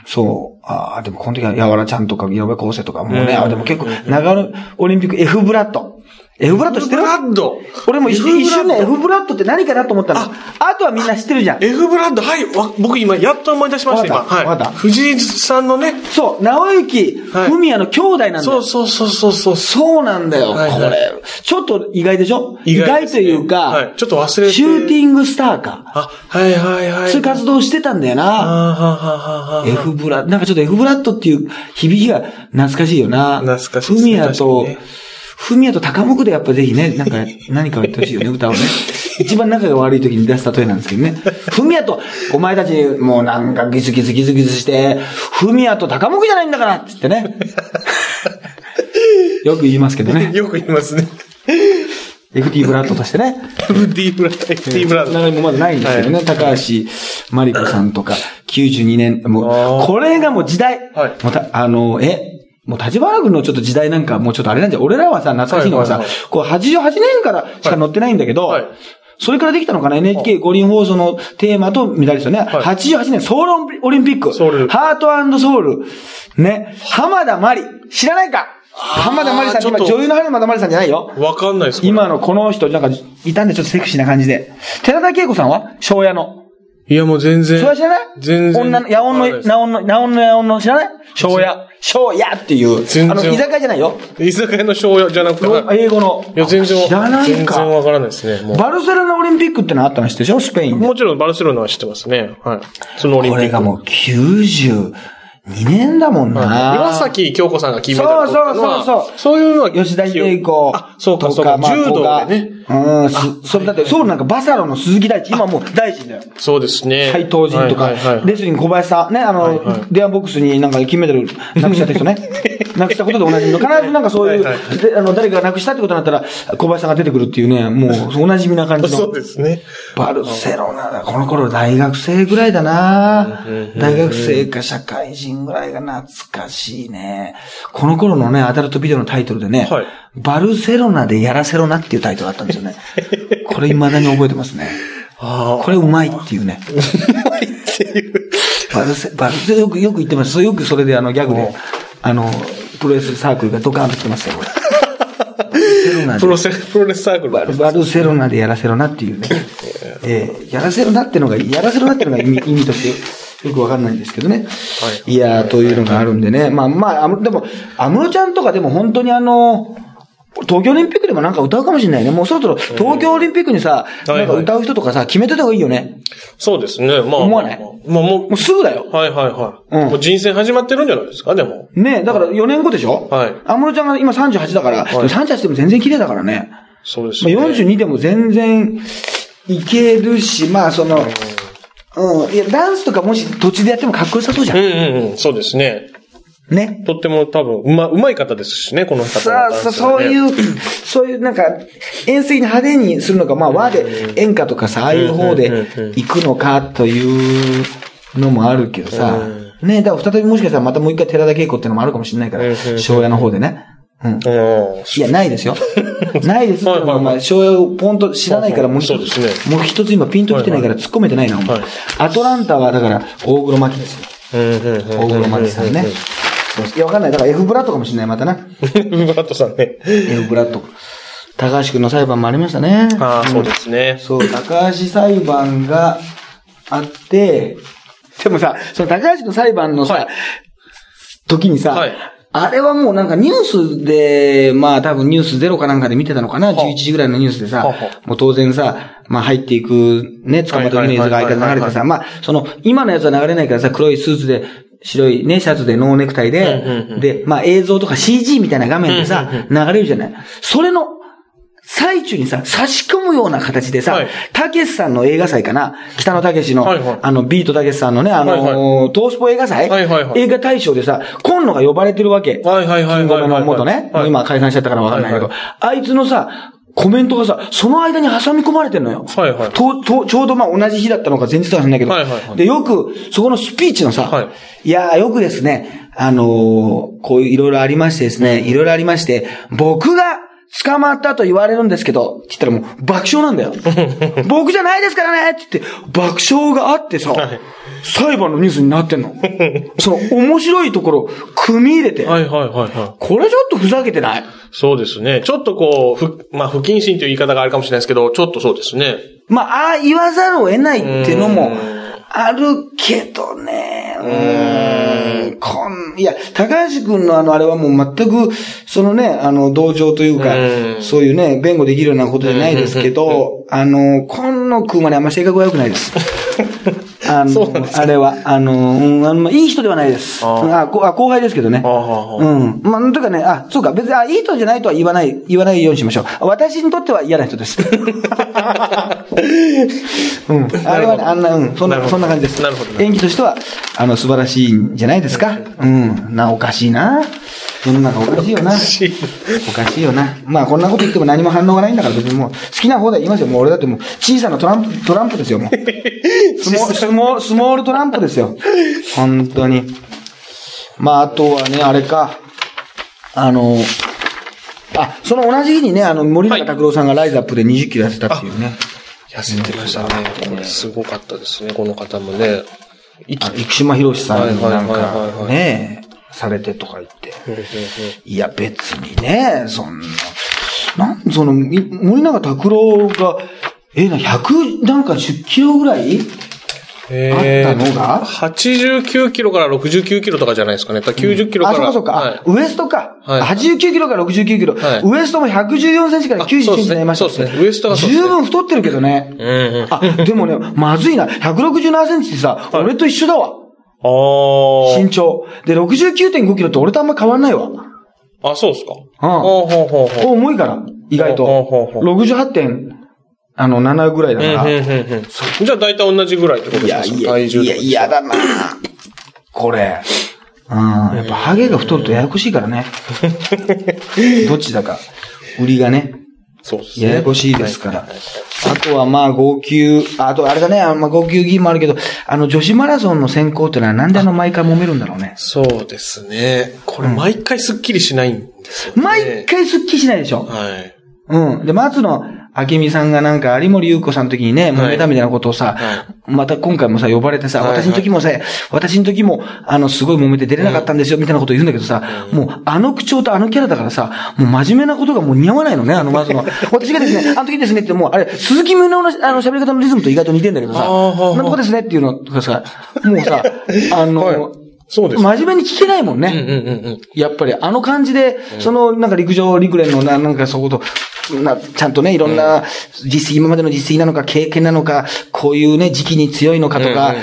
そう。ああ、でもこの時は、やわらちゃんとか、井上康生とか、もうね、うんあでも結構、長野オリンピック F ブラッド。F ブラッド知ってるブラッド。俺も一 F 瞬ね、F ブラッドって何かなと思ったの。あとはみんな知ってるじゃん。F ブラッド、はい。わ僕今、やっと思い出しました、今。はい。藤井さんのね。そう、直之、はい文也の兄弟なんだよ。そうそうそうそうそう。そうなんだよ、これ。ちょっと意外でしょ？意外というか、はい。ちょっと忘れて。シューティングスターか。あ、はいはいはい。そういう活動をしてたんだよな。あーはははは F ブラ、なんかちょっと F ブラッドっていう響きが懐かしいよな。懐かしいですねフミヤと確かにね、フミヤと高木でやっぱぜひね、なんか何かを言ってほしいよね、歌をね。一番仲が悪い時に出す例えなんですけどね。フミヤと、お前たちもうなんかギスギスギスギスして、フミヤと高木じゃないんだからって言ってね。よく言いますけどね。よく言いますね。FT ブラッドとしてね。FD ブラッド、FD ブラッド。つながりもまだないんですけどね。高橋真理子さんとか、92年、もう、これがもう時代。はいもうたあの、え、もう立花君のちょっと時代なんかもうちょっとあれなんじゃ、俺らはさ、懐かしいのがさ、はいはいこう88年からしか載ってないんだけど、はいそれからできたのかな ?NHK 五輪放送のテーマと見たりですよね。88年ソウルオリンピック。ソウルハートソウル。ね。浜田真理。知らないか？浜田真理さん今女優の浜田真理さんじゃないよ。わかんないです今のこの人、なんか、いたんでちょっとセクシーな感じで。寺田恵子さんは？昭夜の。いやもう全然。それは知らない？全然。女の、野音の、わかんないですナオンの、ナオンの野音の知らない？昭夜。昭夜っていう。全然あの、居酒屋じゃないよ。居酒屋の醤油じゃなくて。はい英語の。いや、全然。知らない全然か。わからないですね。バルセロナオリンピックってのあったの知ってるでしょ？スペインで。もちろんバルセロナは知ってますね。はい。そのオリンピック。これがもう92年だもんはいな。岩崎京子さんが金メダル取ったのはそうそうそうそうそういうのは。吉田英子あ、そうか、とそうか。まあ柔道こがでね。うん、すそれだって、ソウルなんかバサロの鈴木大地、今もう大臣だよ。そうですね。斎藤仁とか、レスリング小林さん、ね、あの、電話ボックスになんか金メダルなくしちゃった人ね。なくしたことで同じみの。必ずなんかそういう、はいはいであの、誰かがなくしたってことになったら、小林さんが出てくるっていうね、もう、おなじみな感じの。そうですね。バルセロナだ。この頃大学生ぐらいだな大学生か社会人ぐらいが懐かしいね。この頃のね、アダルトビデオのタイトルでね、はいバルセロナでやらせろなっていうタイトルがあったんですよね。これ未だに覚えてますね。あこれうまいっていうね。バルセ、バルセ、よく、よく言ってます。よくそれであのギャグで、あの、プロレスサークルがドカーンと来てますよ、プロセ、プロレスサークル。バルバルセロナでやらせろなっていうね。えーやらせろなってのが、やらせろなってのが意味意味としてよくわかんないんですけどね。はいいやー、というのがあるんでね。まあまあ、でも、安室ちゃんとかでも本当にあの、東京オリンピックでもなんか歌うかもしれないね。もうそろそろ東京オリンピックにさ、うんなんか歌う人とかさ、決めてた方がいいよね。そうですね。まあ。思わない？まあももうすぐだよ。う、はいはいはい。うんもう人選始まってるんじゃないですか、でも。ねえ、だから4年後でしょ？はい安室ちゃんが今38だから、でも38でも全然綺麗だからね。まあ、そうですね。42でも全然いけるし、まあその、うん、いや、ダンスとかもし土地でやってもかっこよさそうじゃ。うんんうんうん、そうですね。ね。とっても多分、うま、うまい方ですしね、この方さあ、さそうう。いう、そういうなんか、遠征に派手にするのか、まあ和で演歌とかさ、ああいう方で行くのかというのもあるけどさ、ね、だから再びもしかしたらまたもう一回寺田恵子っていうのもあるかもしれないから、昭和の方でね。うん。うん。いや、ないですよ。ないですはいはいはいお前、昭和をポンと知らないから、もう一つ、もう一つ今ピンと来てないから突っ込めてないな、お前はいアトランタは、だから、大黒摩季ですよ。大黒摩季さんね。いや、わかんない。だから F ブラッドかもしれない、またな。ブラッドさんね。F ブラッド。高橋くんの裁判もありましたね。ああ、そうですね。そう、高橋裁判があって、でもさ、その高橋の裁判のさ、はい時にさ、はいあれはもうなんかニュースで、まあ多分ニュースゼロかなんかで見てたのかな、11時ぐらいのニュースでさもう当然さ、まあ入っていくね、捕まった時の映像が相変わらず流れてさ、まあその今のやつは流れないからさ、黒いスーツで、白いね、シャツでノーネクタイうんうんう、んでで、まあ映像とか CG みたいな画面でさ、流れるじゃない？それの、最中にさ、差し込むような形でさはい、たけしさんの映画祭かな？北野たけしの、はいはい。あの、ビートたけしさんのね、あのはいー、トースポ映画祭、はいはいはい。映画大賞でさ、今野が呼ばれてるわけ。はいはいはいはいはいキングオブの元ね。はい。今解散しちゃったからわかんないけど、はい。あいつのさ、コメントがさ、その間に挟み込まれてんのよ。はいはい。ととちょうどまあ同じ日だったのか前日かわかんないけど、はいはいはい。で、よく、そこのスピーチのさ、はい。いやー、よくですね、あのーこういういろいろありましてですね、いろいろありまして、僕が捕まったと言われるんですけど、って言ったらもう爆笑なんだよ。僕じゃないですからねって言って、爆笑があってさ、はい裁判のニュースになってんの？その面白いところ、組み入れて。はいはいはいはい。これちょっとふざけてない？そうですね。ちょっとこう、ふ、まあ、不謹慎という言い方があるかもしれないですけど、ちょっとそうですね。まあ、ああ言わざるを得ないっていうのもうんあるけどね。うーん。こん、いや、高橋くんのあの、あれはもう全く、そのね、あの、同情というかう、んそういうね、弁護できるようなことじゃないですけど、あの、今野くんはね、あんま性格が良くないです。あの、あれは、あの、うん、あのまあいい人ではないです。あこあ後輩ですけどねうん。まあ、とかね、あ、そうか、別に、あ、いい人じゃないとは言わない、言わないようにしましょう。私にとっては嫌な人です。うん。あれはね、あんな、うん、そんな、そんな感じです。なるほど演技としては、あの、素晴らしいんじゃないですか？うん。な、おかしいな。世の中おかしいよな。しおかしいよな。まあ、こんなこと言っても何も反応がないんだから、別にもう、好きな方で言いますよ。もう俺だってもう、小さなトランプ、トランプですよ、もう。スモスモスモールトランプですよ。本当に。まあ、あとはね、あれか。あの、あ、その同じ日にね、あの、森永拓郎さんがライズアップで20キロ痩せたっていうね。痩せてましたね。これすごかったですね、この方もね。生島博さんになんか、ね、されてとか言って。いや、別にね、そんな、なん、その、い森永拓郎が、え、な、100、なんか10キロぐらいえあったのが？89キロから69キロとかじゃないですかね。やっぱ90キロかあ、ら。そうかそうか。はいあウエストか。はい89キロから69キロ。はいウエストも114センチから91センチになりましたそうですねそうですねウエストがね十分太ってるけどね。うんうん。ああ、でもね、まずいな。167センチってさ、はい俺と一緒だわ。あー。身長。で、69.5キロって俺とあんま変わんないわ。あ、そうですか。うんほうほうほうほう。重いから、意外と。ほうほうほう68点、あの、7ぐらいだから。うんうんうんうんじゃあ大体同じぐらいってこといや、ですか？いや、いや、体重とか嫌だなこれ。うん。やっぱハゲが太るとややこしいからね。どっちだか。売りがね。そうですね。ややこしいですから。はいはいはいあとはまあ号泣、あとあれだね、あまあ号泣議員もあるけど、あの女子マラソンの選考ってのはなんであの毎回揉めるんだろうね。そうですね。これ毎回スッキリしないんですよね。毎回スッキリしないでしょ？はい。うん。で、松野明美さんがなんか有森優子さんの時にね、揉めたみたいなことをさ、はまた今回もさ、呼ばれてさ、はい私の時もさ、私の時も、あの、すごい揉めて出れなかったんですよ、みたいなこと言うんだけどさ、もう、あの口調とあのキャラだからさ、もう真面目なことがもう似合わないのね、あの松野。私がですね、あの時ですねって、もう、あれ、鈴木宗男の、あの、喋り方のリズムと意外と似てんだけどさ、あー。はーはーなんとかですねっていうのとかさ、もうさ、あの、はいそうです。真面目に聞けないもんね。やっぱりあの感じで、そのなんか陸上陸連のななんかそういうこと、なちゃんとね、いろんな実績、今までの実績なのか、経験なのか、こういうね、時期に強いのかとか、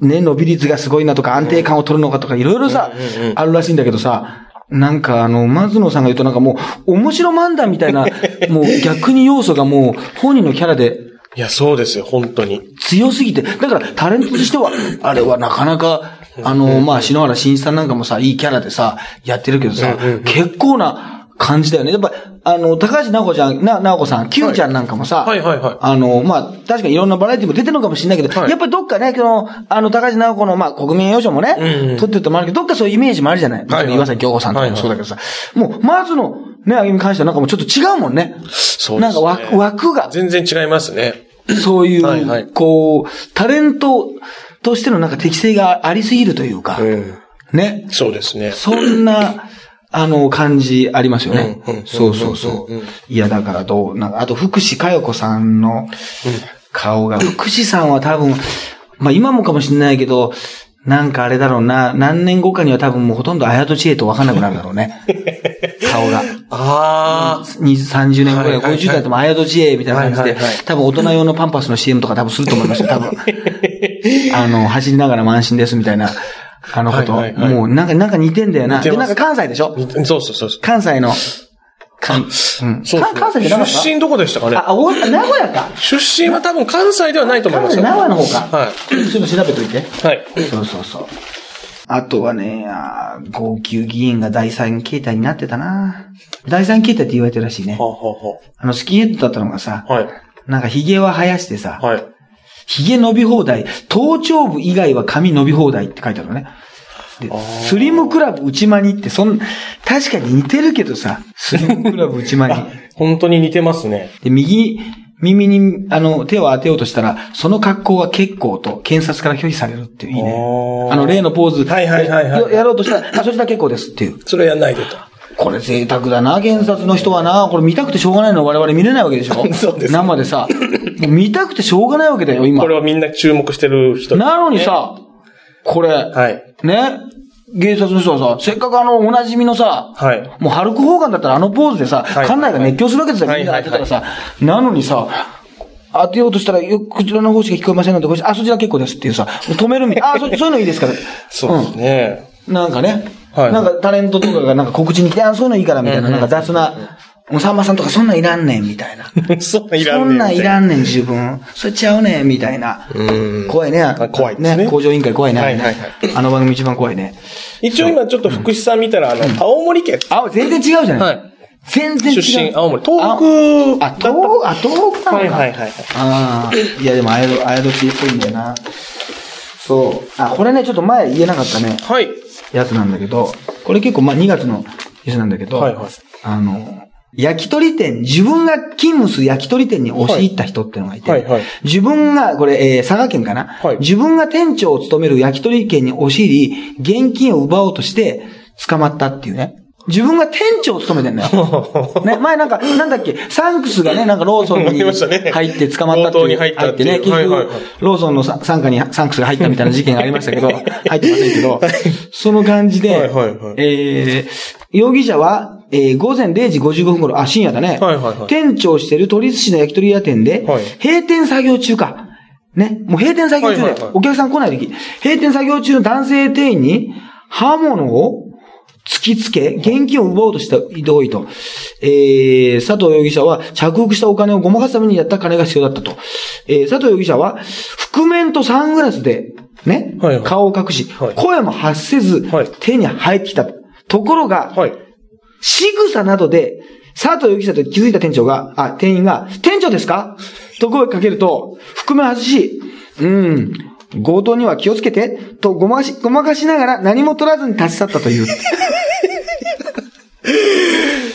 ね、伸び率がすごいなとか、安定感を取るのかとか、いろいろさあるらしいんだけどさ、なんかあの、松野さんが言うとなんかもう、面白漫談みたいな、もう逆に要素がもう、本人のキャラでいや、そうですよ、本当に。強すぎて、だからタレントとしては、あれはなかなか、あの、まあ、篠原慎一さんなんかもさ、いいキャラでさ、やってるけどさ、結構な感じだよね。やっぱ、あの、高橋直子ちゃん、な、直子さん、Q ちゃんなんかもさ、はいはいはいあの、まあ、確かにいろんなバラエティも出てるのかもしれないけど、はいやっぱりどっかね、その、あの、高橋直子の、まあ、国民栄誉賞もね、うんうん取ってるともあるけど、どっかそういうイメージもあるじゃない？はいはい岩崎京子さんとかもそうだけどさ、もう、まずの、ね、あげみに関してはなんかもうちょっと違うもんね。そうですね。なんか枠、枠が。全然違いますね。そういう、はいはいこう、タレントとしてのなんか適性がありすぎるというか、うん。ね。そうですね。そんな、あの、感じありますよね。そうそうそう。いや、だからどう、なんか、あと、福士加代子さんの顔が、福士さんは多分、まあ今もかもしれないけど、なんかあれだろうな、何年後かには多分もうほとんど綾戸知恵と分かんなくなるだろうね。顔が。ああ。20 30年後ぐらい、はいはいはい50代でも綾戸知恵みたいな感じで多分大人用のパンパスの CM とか多分すると思いますよ、多分。あの、走りながらも安心ですみたいな、あのこと。はいはいはいもう、なんか、なんか似てんだよな。で、なんか関西でしょ？そうそうそう。関西の、関、関西じゃなかった？出身どこでしたかね？あ、あ、大阪、名古屋か。出身は多分関西ではないと思いますよ。名古屋の方か。はちょっと調べといて。い。はい。そうそうそう。あとはね、あー号泣議員が第三形態になってたな第三形態って言われてるらしいね。ははあの、スキンヘッドだったのがさ、は。はい。なんか髭は生やしてさ、はい。髭伸び放題、頭頂部以外は髪伸び放題って書いてあるのね。でスリムクラブ内間にって、そん、確かに似てるけどさ、スリムクラブ内間に。本当に似てますね。で、右、耳に、あの、手を当てようとしたら、その格好は結構と、検察から拒否されるっていう、いいね。あの、例のポーズ、はいはいはいはいややろうとしたら、あ、そちら結構ですっていう。それやんないでと。これ贅沢だな、検察の人はな。これ見たくてしょうがないの我々見れないわけでしょ そうです生でさ。もう見たくてしょうがないわけだよ、今こ。れはみんな注目してる人。なのにさ、これ、はい。ね、警察の人はさ、せっかくあの、おなじみのさ、はい。もうハルク・ホーガンだったらあのポーズでさ、はい館内が熱狂するわけですよ、はいみんな当てたらさ。なのにさ、当てようとしたら、よこちらの方しか聞こえませんので、こちらあ、そちら結構ですっていうさ、止めるみたい。あ、そそういうのいいですか？ら。そうですね。うん。なんかね、はいなんかタレントとかがなんか告知に来て、あ、そういうのいいからみたいな、なんか雑な、もうさんまさんとかそんなんいらんねん、みたいな。そんなんいらんねそんなんいん。らんねん、自分。それちゃうねん、みたいな。うん。怖いね。怖いですね工場委員会怖いね。はいはいはいあの番組一番怖いね。一応今ちょっと福士さん見たら、あの、青森県。あ、全然違うじゃない。はい全然違う。出身、青森。東北あ、東北、あ、東北なのか。はいはいはい。ああ、いやでも、あやど、あやどちっぽいんだよな。そう。あ、これね、ちょっと前言えなかったね、はい。やつなんだけど、これ結構、まあ、2月のやつなんだけど、はいはいあの、焼き鳥店、自分が勤務する焼き鳥店に押し入った人ってのがいて、はいはい。自分が、これ、えー佐賀県かな、はい。自分が店長を務める焼き鳥店に押し入り、現金を奪おうとして捕まったっていうね。自分が店長を務めてんだよ。ね、前なんか、なんだっけ、サンクスがね、なんかローソン思に入って捕まったっていう。強盗に入ってね、結局、はいはいはい。ローソンの傘下にサンクスが入ったみたいな事件がありましたけど、入ってませんけど、その感じで、はいはいはい。えー、容疑者は、えー午前0時55分頃、あ、深夜だね。はいはいはい店長をしている鳥寿司の焼き鳥屋店で、はい閉店作業中か。ね。もう閉店作業中で、はいはいはいお客さん来ない時、閉店作業中の男性店員に刃物を突きつけ、現金を奪おうとした同意と。えー、佐藤容疑者は着服したお金をごまかすためにやった金が必要だったと。えー、佐藤容疑者は、覆面とサングラスで、ね、はいはい顔を隠し、はい声も発せず、はい手に入ってきたと。ところが、はい。仕草などで、佐藤容疑者と気づいた店長が、あ、店員が、店長ですか？と声かけると、覆面を外し、うん、強盗には気をつけて、とごまかし、ごまかしながら何も取らずに立ち去ったという。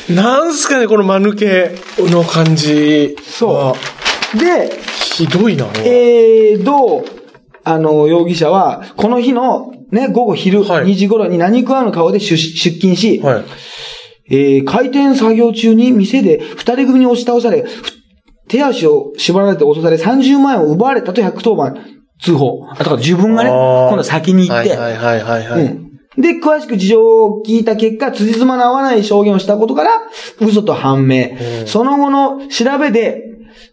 なんすかね、この間抜けの感じ。そう。で、ひどいな。えー、どう、あの、容疑者は、この日の、ね、午後昼はい2時頃に何食わぬ顔で出出勤し、はい。えー開店作業中に店で二人組に押し倒され、ふ手足を縛られて脅され30万円を奪われたと110番通報。あ、だから自分がね、今度は先に行って、はいはいはいはい。うん。で、詳しく事情を聞いた結果、辻褄の合わない証言をしたことから、嘘と判明。その後の調べで、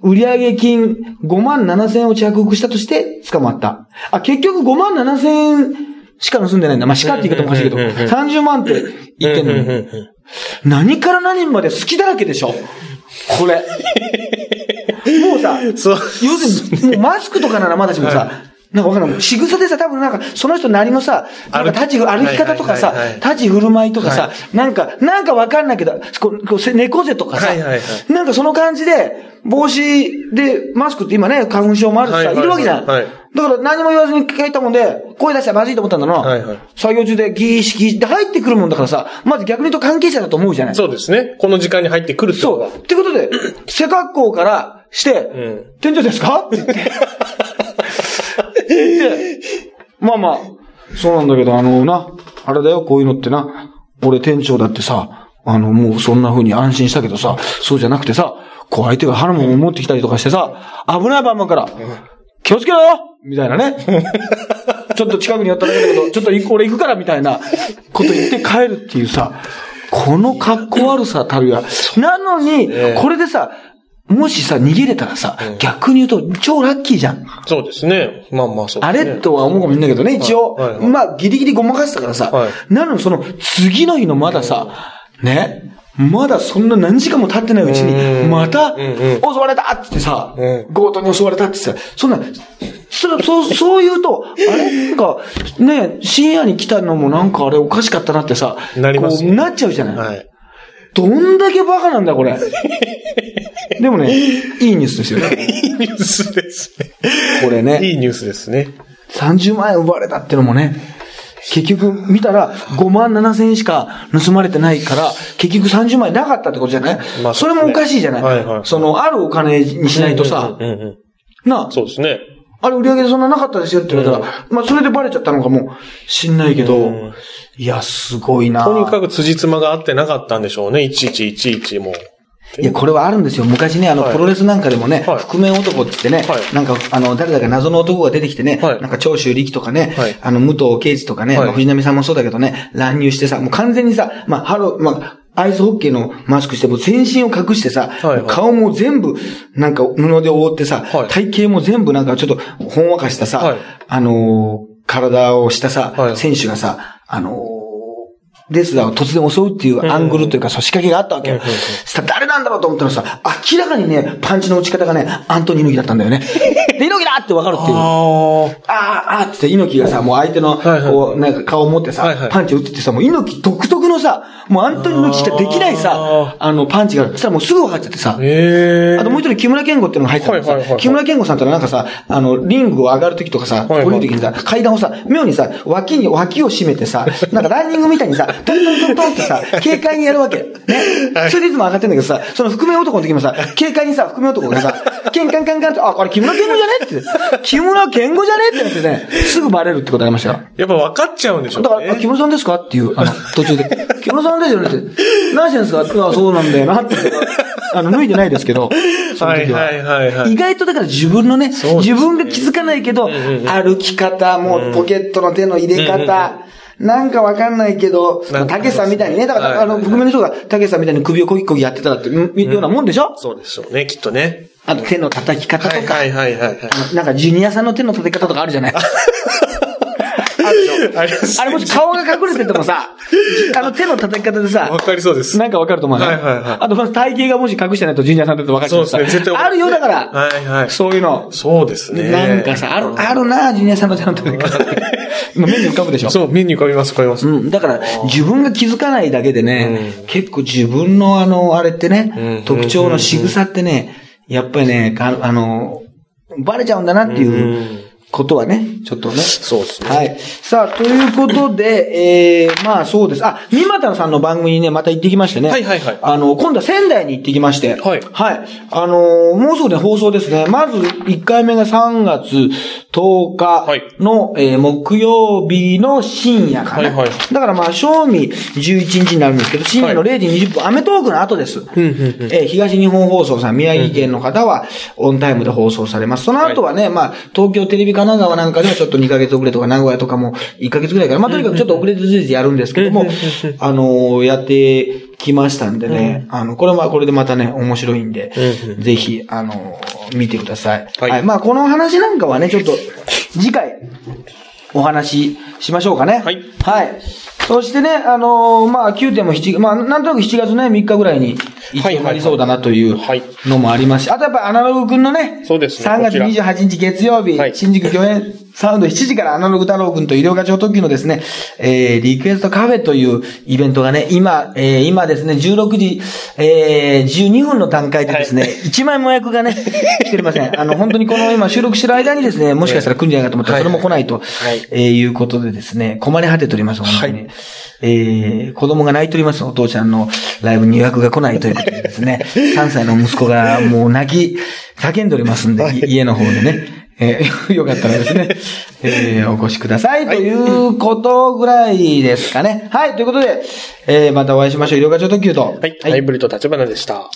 売上金5万7千円を着服したとして捕まった。あ、結局5万7千円しか盗んでないんだ。まあ、しかって言い方もおかしいけど、うんうんうんうん30万って言ってんのに。何から何まで好きだらけでしょ？これ。もうさ。要するに、マスクとかならまだしもさ、なんかわかんない。仕草でさ、多分なんか、その人なりのさ、なんか立ち、歩き方とかさ立ち振る舞いとかさは、なんか、なんかわかんないけど、こうこ猫背とかさなんかその感じで、帽子で、マスクって今ね、花粉症もあるしさ、はいるわけじゃん。はいだから何も言わずに帰ったもんで、声出したらまずいと思ったんだな。作業中でギーシギーシって入ってくるもんだからさ、まず逆に言うと関係者だと思うじゃない。そうですね。この時間に入ってくるってことはそう。ってことで、背格好からして、ん店長ですか？って言って。で、まあまあ、そうなんだけど、あのな、あれだよ、こういうのってな、俺店長だってさ、あの、もうそんな風に安心したけどさ、そうじゃなくてさ、こう相手が腹も持ってきたりとかしてさ、危ない場面から、気をつけろよみたいなね。ちょっと近くに寄っただけだけど、ちょっと俺行くからみたいなこと言って帰るっていうさ、この格好悪さたるや。なのに、これでさ、もしさ、逃げれたらさ、逆に言うと超ラッキーじゃん。そうですね。まあまあそうね。れとは思うかもしれないけどね、一応はいはい。まあ、ギリギリごまかしたからさはい。なのにその、次の日のまださ、ね、まだそんな何時間も経ってないうちうに、んまた、うんうん襲われたって言ってさう、強盗に襲われたってさ、そんな、それそう、そう言うと、あれ？なんか、ね、深夜に来たのもなんかあれおかしかったなってさ、なりますこうなっちゃうじゃない。はい。どんだけバカなんだ、これ。でもね、いいニュースですよね。いいニュースですね。これね。いいニュースですね。30万円奪われたってのもね、結局見たら5万7千円しか盗まれてないから、結局30万円なかったってことじゃない、まあそれもおかしいじゃない、はいはいその、あるお金にしないとさ、うんうんうんなあ、そうですね。あれ売り上げでそんななかったですよって言われたら、まあそれでバレちゃったのかもしんないけど、うん。いや、すごいな。とにかく辻褄が合ってなかったんでしょうね。いちいちいちいちも。う。いや、これはあるんですよ。昔ね、あの、はい。プロレスなんかでもね、はい。覆面男って言ってね、はい。なんか、あの、誰だか謎の男が出てきてね、はい。なんか長州力とかね、はい。あの、武藤敬司とかね、藤波さんもそうだけどね、乱入してさ、もう完全にさ、まあ、ハロー、まあ、アイスホッケーのマスクして、もう全身を隠してさ、はいはい。顔も全部、なんか布で覆ってさ、はい。体型も全部なんかちょっとほんわかしたさ、はい。あのー体をしたさ、はい。選手がさ、あのーレスラーを突然襲うっていうアングルというか、そう仕掛けがあったわけよ。ら誰なんだろうと思ったらさ、明らかにね、パンチの打ち方がね、アントニー猪木だったんだよね。で、猪木だってわかるっていう。あああ、あーって猪木がさ、もう相手の、こう、なんか顔を持ってさ、パンチを打ってってさ、もう猪木独特のさ、もうアントニー猪木しかできないさあ、あの、パンチがある。そしたらもうすぐ分かっちゃってさあ。、ともう一人木村健吾っていうのが入ってたんだけど木村健吾さんってのはなんかさ、あの、リングを上がるときとかさ、降りるときにさ、階段をさ、妙にさ、脇に、脇を締めてさ、なんかランニングみたいにさ、トントントントンってさ、軽快にやるわけ。ね。それでいつも上がってんだけどさ、その覆面男の時もさ、軽快にさ、覆面男がさ、ケンカンカンカンって、あ、これ木村健吾じゃねって。木村健吾じゃねってなってね、すぐバレるってことありましたよ。やっぱ分かっちゃうんでしょ。だから、あ木村さんですかっていう、あの、途中で。木村さんですよねって。何してんですかあそうなんだよなって。あの、脱いでないですけど。その時ははいはいはいはい意外とだから自分のね、自分が気づかないけど、歩き方、もうポケットの手の入れ方、なんかわかんないけど、たけしさんみたいにね、だから、はい。あの、覆面の人がたけしさんみたいに首をこぎこぎやってたって、いうようなもんでしょ？そうでしょうね、きっとね。あと手の叩き方とか、はいはいはいはいはい。なんかジュニアさんの手の叩き方とかあるじゃない あるでしょありますあれもし顔が隠れててもさ、あの手の叩き方でさわ、かりそうです。なんかわかると思うね。はいはいはいあと、まず体型がもし隠してないとジュニアさんだとわかるそうですね、絶対あるよ、だから。はいはい。そういうの。そうですね。なんかさ、ある、あるな、ジュニアさんの手の叩き方って。今目に浮かぶでしょ？そう、目に浮かびます、浮かびます。うん。だから、自分が気づかないだけでね、結構自分のあの、あれってね、うん特徴の仕草ってね、やっぱりね、ああの、バレちゃうんだなっていうことはね、ちょっとね。そうですね。はい。さあ、ということで、えー、まあそうです。あ、三股さんの番組にね、また行ってきましてね。はいはいはいあの、今度は仙台に行ってきまして。はいはい。あのーもうすぐね、放送ですね。まず、1回目が3月10日の、えー木曜日の深夜かな。はいはいだからまあ、正味11日になるんですけど、深夜の0時20分、アメトークの後です。んうんうんえー東日本放送さん、宮城県の方は、オンタイムで放送されます。その後はね、まあ、東京テレビ神奈川なんかではちょっと2ヶ月遅れとか、名古屋とかも1ヶ月ぐらいから、まあ、とにかくちょっと遅れてずれてやるんですけども、あのーやってきましたんでね、あの、これはこれでまたね、面白いんで、ぜひ、あのー見てください。はい。はい。まあ、この話なんかはね、ちょっと、次回、お話ししましょうかね。はい。はい。そしてね、あのーまあ、9点も7、まあ、なんとなく7月ね、3日ぐらいに、一応なりそうだなというはいのもありますし、あとやっぱアナログくんのね、そうですね3月こちら28日月曜日、はい新宿御苑サウンド7時からアナログ太郎くんと医療課長特急のですね、えー、リクエストカフェというイベントがね、今、えー、今ですね、16時、えー、12分の段階でですね、1万円も予約がね、来ておりません。あの、本当にこの今収録してる間にですね、もしかしたら来るんじゃないかと思ったら、それも来ないと、はい。えー、いうことでですね、困り果てております、本当に。はい。えー、子供が泣いております、お父ちゃんのライブに予約が来ないということでですね、3歳の息子がもう泣き、叫んでおりますんで、い家の方でね、えー よかったらですね、えーお越しくださいということぐらいですかね。はい、ということで、えーまたお会いしましょう。医療課長特急と。はい。ハイブリッド立花でした。